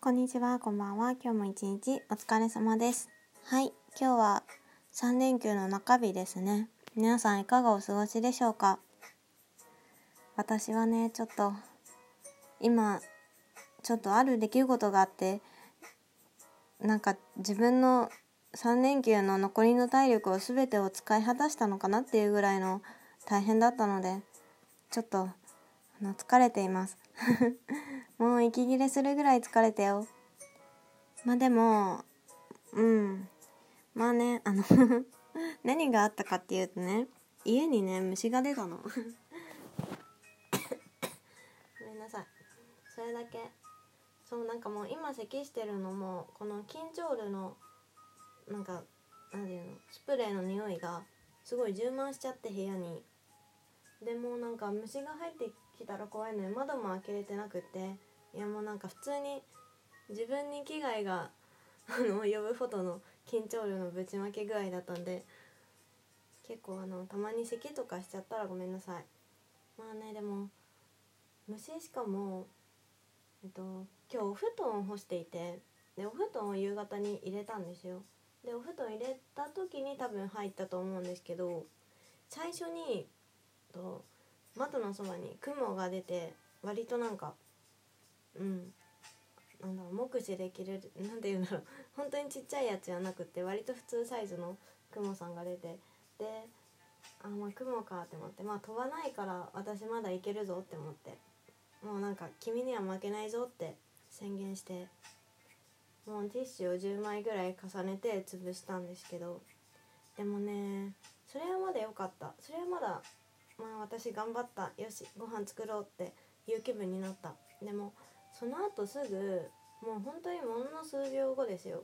こんにちは、こんばんは。今日も一日お疲れ様です。はい、今日は3連休の中日ですね。皆さんいかがお過ごしでしょうか？私はね、ちょっと今、ちょっとある出来事があって、なんか自分の3連休の残りの体力を全てを使い果たしたのかなっていうぐらいの大変だったので、ちょっとあの疲れています。もう息切れするぐらい疲れたよ。まあでも、うん。まあね、あの 何があったかっていうとね、家にね、虫が出たの。ごめんなさい。それだけ。そう、なんかもう今咳してるのも、このキンチョールの、なんか、なんていうの、スプレーの匂いが、すごい充満しちゃって部屋に。でもなんか虫が入ってきたら怖いので窓も開けれてなくていやもうなんか普通に自分に危害が あの呼ぶほどの緊張量のぶちまけ具合だったんで結構あのたまに咳とかしちゃったらごめんなさい。まあねでも虫しかもえっと今日お布団を干していてでお布団を夕方に入れたんですよ。でお布団入れた時に多分入ったと思うんですけど最初にと窓のそばに雲が出て割となんかうんなんだろう目視できるなんて言うんだろう本当にちっちゃいやつじゃなくて割と普通サイズの雲さんが出てであまあ雲かって思ってまあ飛ばないから私まだいけるぞって思ってもうなんか君には負けないぞって宣言してもうティッシュを10枚ぐらい重ねて潰したんですけどでもねそれはまだ良かった。それはまだまあ私頑張った。よしご飯作ろうっていう気分になった。でもその後すぐもう本当にものの数秒後ですよ。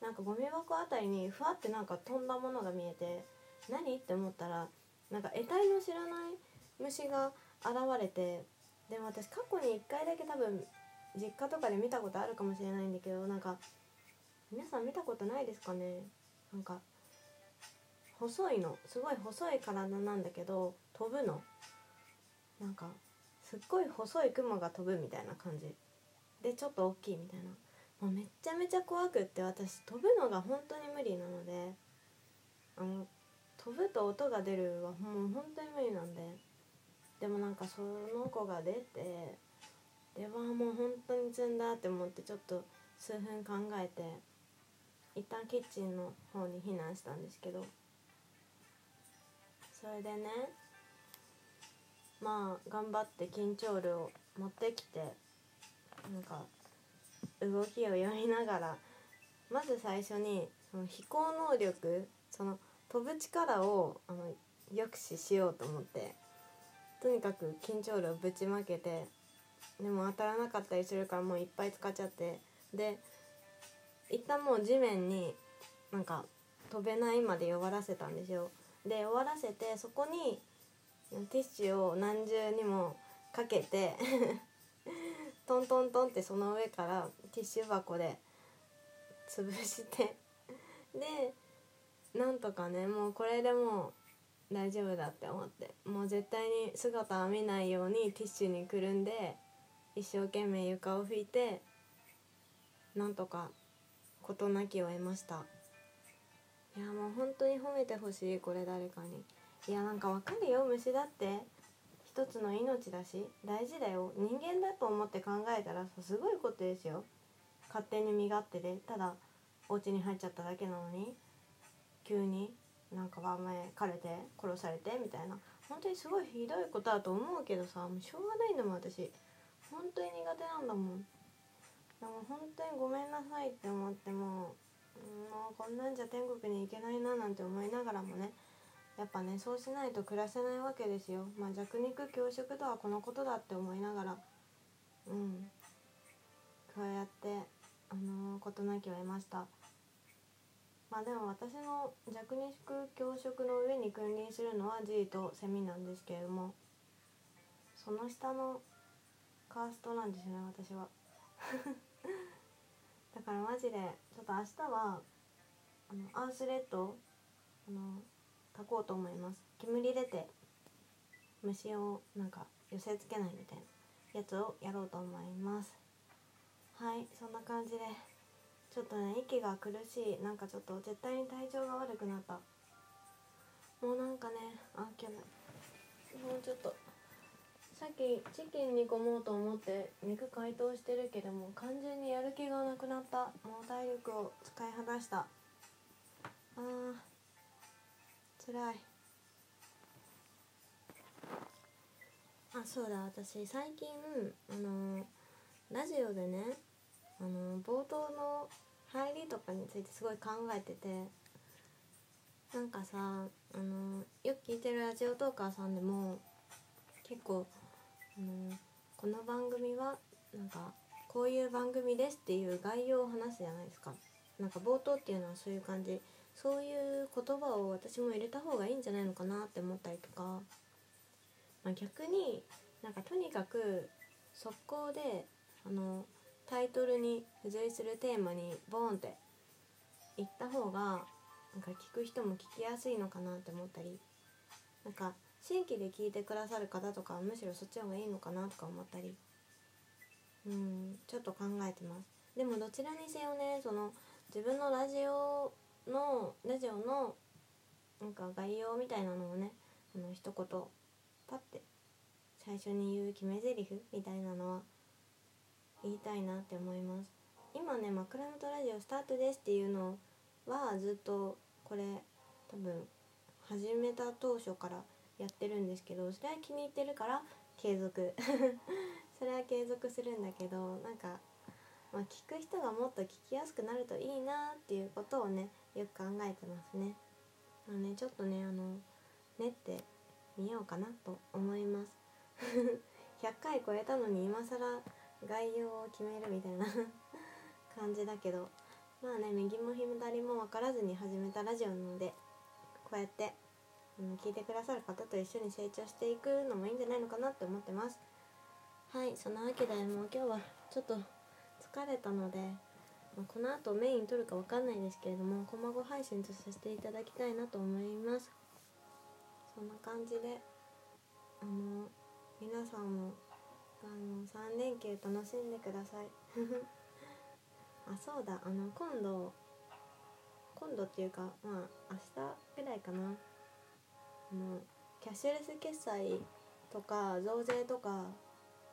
なんかゴミ箱あたりにふわってなんか飛んだものが見えて何？って思ったらなんか得体の知らない虫が現れてでも私過去に1回だけ多分実家とかで見たことあるかもしれないんだけどなんか皆さん見たことないですかね？なんか細いのすごい細い体なんだけど飛ぶの。なんかすっごい細い雲が飛ぶみたいな感じ。でちょっと大きいみたいな。もうめっちゃめちゃ怖くって私飛ぶのが本当に無理なのであの飛ぶと音が出るはもう本当に無理なんで。でもなんかその子が出てではもう本当に積んだって思ってちょっと数分考えて一旦キッチンの方に避難したんですけど。それでねまあ頑張って緊張量を持ってきてなんか動きを読みながらまず最初にその飛行能力その飛ぶ力をあの抑止しようと思ってとにかく緊張量をぶちまけてでも当たらなかったりするからもういっぱい使っちゃってで一旦もう地面になんか飛べないまで弱らせたんですよ。で終わらせてそこにティッシュを何重にもかけて トントントンってその上からティッシュ箱で潰してでなんとかねもうこれでもう大丈夫だって思ってもう絶対に姿は見ないようにティッシュにくるんで一生懸命床を拭いてなんとか事なきを得ました。いやもう本当に褒めてほしいこれ誰かに。いやなんかわかるよ虫だって。一つの命だし大事だよ。人間だと思って考えたらすごいことですよ。勝手に身勝手で。ただお家に入っちゃっただけなのに急になんか晩前枯れて殺されてみたいな。本当にすごいひどいことだと思うけどさもうしょうがないんだもん私。本当に苦手なんだもん。でも本当にごめんなさいって思ってもうもうこんなんじゃ天国に行けないななんて思いながらもねやっぱねそうしないと暮らせないわけですよ。まあ弱肉強食とはこのことだって思いながら。うん。こうやってあのー、事なきを得ました。まあでも私の弱肉強食の上に君臨するのは G とセミなんですけれどもその下のカーストなんですよね私は。からマジでちょっと明日はあのアースレッドあの炊こうと思います。煙出て虫をなんか寄せつけないみたいなやつをやろうと思います。はいそんな感じでちょっとね息が苦しい。なんかちょっと絶対に体調が悪くなった。もうなんかねあ今日もうちょっとさっきチキン煮込もうと思って肉解凍してるけども完全にやる気がなくなった。もう体力を使い果たした。あーつらい。あそうだ。私最近あのラジオでねあの冒頭の入りとかについてすごい考えててなんかさあのよく聞いてるラジオトーカーさんでも結構あのこの番組はなんかこういう番組ですっていう概要を話すじゃないですか。なんか冒頭っていうのはそういう感じ。そういう言葉を私も入れた方がいいんじゃないのかなって思ったりとか、まあ、逆になんかとにかく速攻であのタイトルに付随するテーマにボーンって言った方がなんか聞く人も聞きやすいのかなって思ったり。なんか新規で聞いてくださる方とかむしろそっちの方がいいのかなとか思ったり。うんちょっと考えてます。でもどちらにせよねその自分のラジオのラジオのなんか概要みたいなのをねあの一言パッて最初に言う決め台詞みたいなのは言いたいなって思います。今ね「枕元ラジオスタートです」っていうのはずっとこれ多分始めた当初からやってるんですけどそれは気に入ってるから継続 それは継続するんだけどなんか、まあ、聞く人がもっと聞きやすくなるといいなっていうことをねよく考えてますね。あのねちょっとねあの練ってみようかなと思います。100回超えたのに今更概要を決めるみたいな 感じだけどまあね右も左も分からずに始めたラジオなのでこうやって聞いてくださる方と一緒に成長していくのもいいんじゃないのかなって思ってます。はいそんなわけでもう今日はちょっと疲れたので、ま、この後メイン撮るか分かんないですけれどもこまご配信とさせていただきたいなと思います。そんな感じであの皆さんもあの3連休楽しんでください。あそうだあの今度今度っていうかまあ明日ぐらいかな。のキャッシュレス決済とか増税とか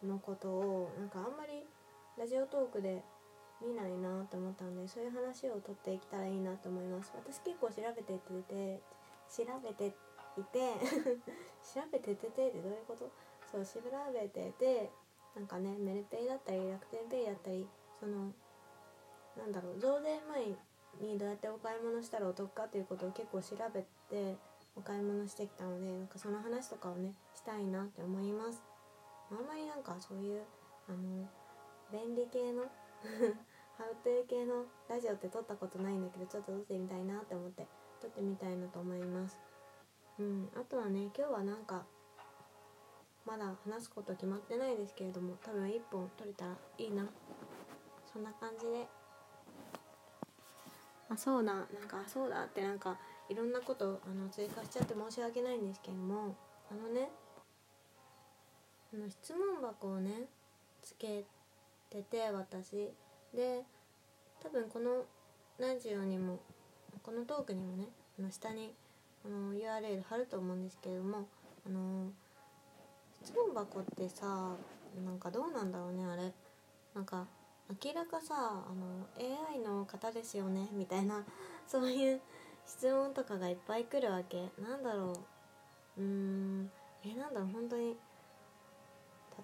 のことをなんかあんまりラジオトークで見ないなと思ったんでそういう話を取っていけたらいいなと思います。私結構調べててて調べていて調べてててってどういうこと？そう調べててなんかねメルペイだったり楽天ペイだったりそのなんだろう増税前にどうやってお買い物したらお得かということを結構調べてお買い物してきたのでなんかその話とかをねしたいなって思います。あんまりなんかそういうあの便利系の ハウトゥー系のラジオって撮ったことないんだけどちょっと撮ってみたいなって思って撮ってみたいなと思います。うんあとはね今日はなんかまだ話すこと決まってないですけれども多分1本撮れたらいいな。そんな感じで。あそうだなんかそうだってなんかいろんなことあの追加しちゃって申し訳ないんですけどもあのねあの質問箱をねつけてて私。で多分このラジオにもこのトークにもねあの下にあの URL 貼ると思うんですけれどもあの質問箱ってさなんかどうなんだろうねあれ。なんか明らかさあの AI の方ですよねみたいなそういう質問とかがいっぱい来るわけ。なんだろう。うーん。えなんだろう。本当に。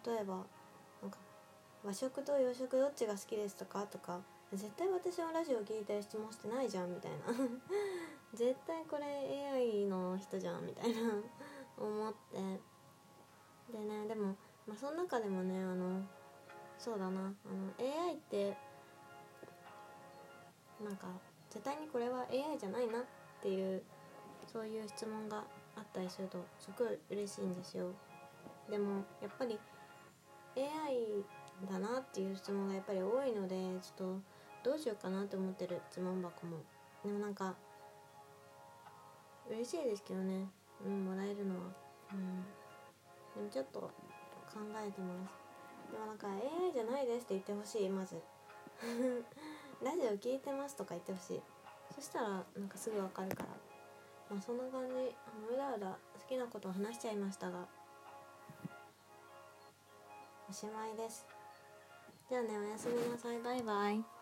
例えばなんか和食と洋食どっちが好きですとか？とか。絶対私はラジオ聞いて質問してないじゃんみたいな。絶対これ AI の人じゃん。みたいな。思って。でねでも、まあ、その中でもねあのそうだな。あの AI ってなんか絶対にこれは AI じゃないなっていうそういう質問があったりするとすごい嬉しいんですよ。でもやっぱり AI だなっていう質問がやっぱり多いのでちょっとどうしようかなって思ってる質問箱も。でもなんか嬉しいですけどね。うんもらえるのは。うん。でもちょっと考えてます。でもなんか AI じゃないですって言ってほしいまず。ラジオ聞いてますとか言ってほしい。そしたらなんかすぐわかるから。まあそんな感じ。うらうら好きなことを話しちゃいましたが。おしまいです。じゃあねおやすみなさい。バイバイ。